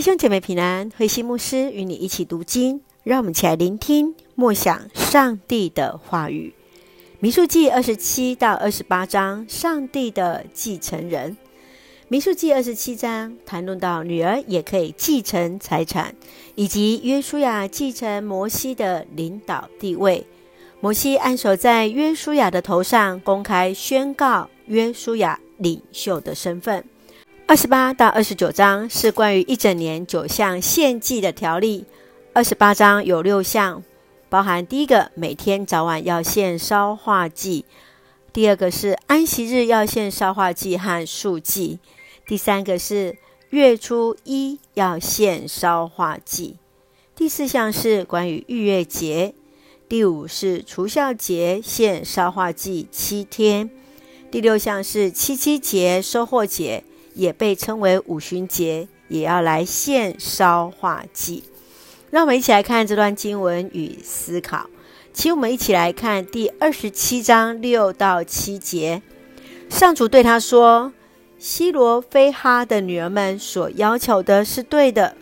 弟兄姐妹平安，慧馨牧师与你一起读经，让我们一起来聆听默想上帝的话语。民数记二十七到二十八章，上帝的继承人。民数记二十七章谈论到女儿也可以继承财产，以及约书亚继承摩西的领导地位。摩西按手在约书亚的头上，公开宣告约书亚领袖的身份。二十八到二十九章是关于一整年九项献祭的条例。二十八章有六项，包含第一个，每天早晚要献烧化祭；第二个是安息日要献烧化祭和素祭；第三个是月初一要献烧化祭；第四项是关于逾越节；第五是除酵节献烧化祭七天；第六项是七七节收获节。也被称为五旬节，也要来献烧化祭。让我们一起来看这段经文与思考。请我们一起来看第二十七章六到七节。上主对他说：“西罗非哈的女儿们所要求的是对的，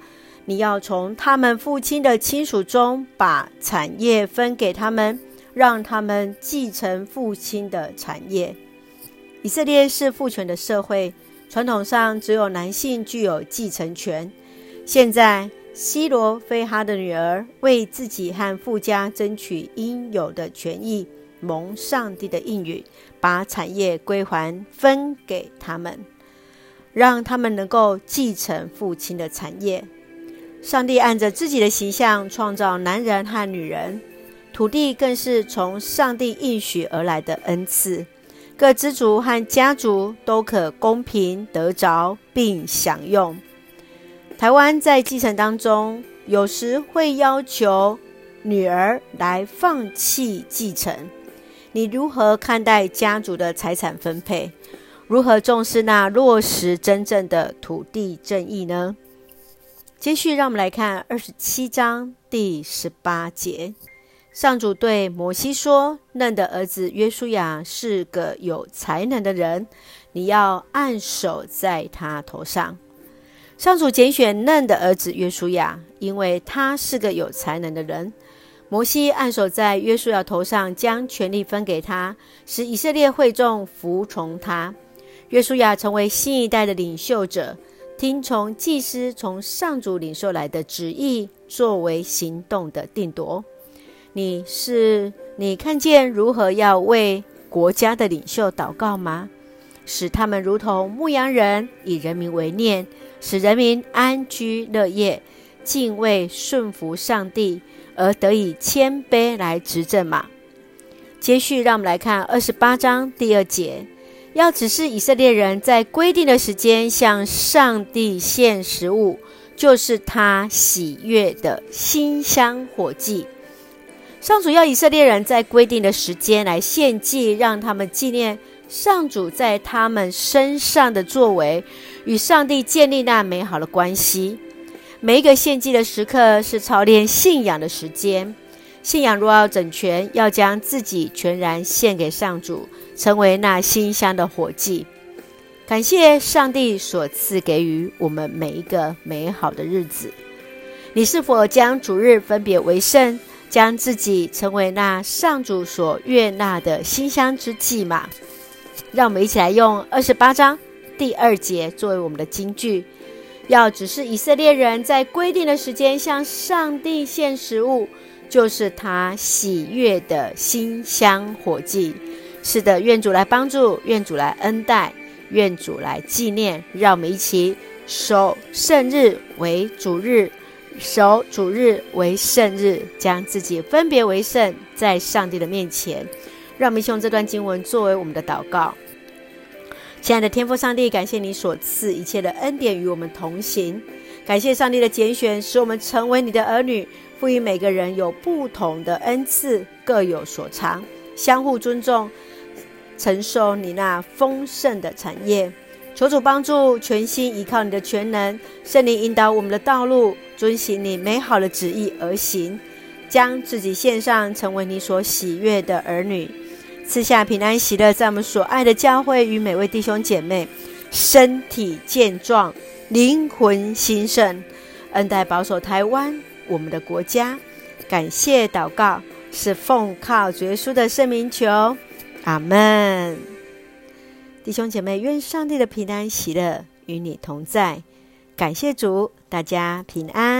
你要从他们父亲的亲属中把产业分给他们，让他们继承父亲的产业。以色列是父权的社会。”传统上只有男性具有继承权。现在，西罗非哈的女儿为自己和富家争取应有的权益，蒙上帝的应允，把产业归还分给他们，让他们能够继承父亲的产业。上帝按着自己的形象创造男人和女人，土地更是从上帝应许而来的恩赐。各支族和家族都可公平得着并享用。台湾在继承当中，有时会要求女儿来放弃继承。你如何看待家族的财产分配？如何重视那落实真正的土地正义呢？接续，让我们来看二十七章第十八节。上主对摩西说：“嫩的儿子约书亚是个有才能的人，你要按手在他头上。”上主拣选嫩的儿子约书亚，因为他是个有才能的人。摩西按手在约书亚头上，将权力分给他，使以色列会众服从他。约书亚成为新一代的领袖者，听从祭司从上主领受来的旨意，作为行动的定夺。你是你看见如何要为国家的领袖祷告吗？使他们如同牧羊人，以人民为念，使人民安居乐业，敬畏顺服上帝，而得以谦卑来执政吗？接续，让我们来看二十八章第二节：要指示以色列人在规定的时间向上帝献食物，就是他喜悦的馨香火祭。上主要以色列人在规定的时间来献祭，让他们纪念上主在他们身上的作为，与上帝建立那美好的关系。每一个献祭的时刻是操练信仰的时间。信仰若要整全，要将自己全然献给上主，成为那馨香的火祭。感谢上帝所赐给予我们每一个美好的日子。你是否将主日分别为圣？将自己成为那上主所悦纳的馨香之祭嘛？让我们一起来用二十八章第二节作为我们的金句。要指示以色列人在规定的时间向上帝献食物，就是他喜悦的馨香火祭。是的，愿主来帮助，愿主来恩待，愿主来纪念。让我们一起守圣日为主日。守主日为圣日，将自己分别为圣，在上帝的面前。让我们用这段经文作为我们的祷告。亲爱的天父上帝，感谢你所赐一切的恩典与我们同行。感谢上帝的拣选，使我们成为你的儿女。赋予每个人有不同的恩赐，各有所长，相互尊重，承受你那丰盛的产业。求主帮助，全心依靠你的全能，圣灵引导我们的道路，遵行你美好的旨意而行，将自己献上，成为你所喜悦的儿女，赐下平安喜乐，在我们所爱的教会与每位弟兄姐妹，身体健壮，灵魂兴盛，恩待保守台湾，我们的国家。感谢祷告，是奉靠主耶稣的圣名求，阿门。弟兄姐妹，愿上帝的平安喜乐与你同在。感谢主，大家平安。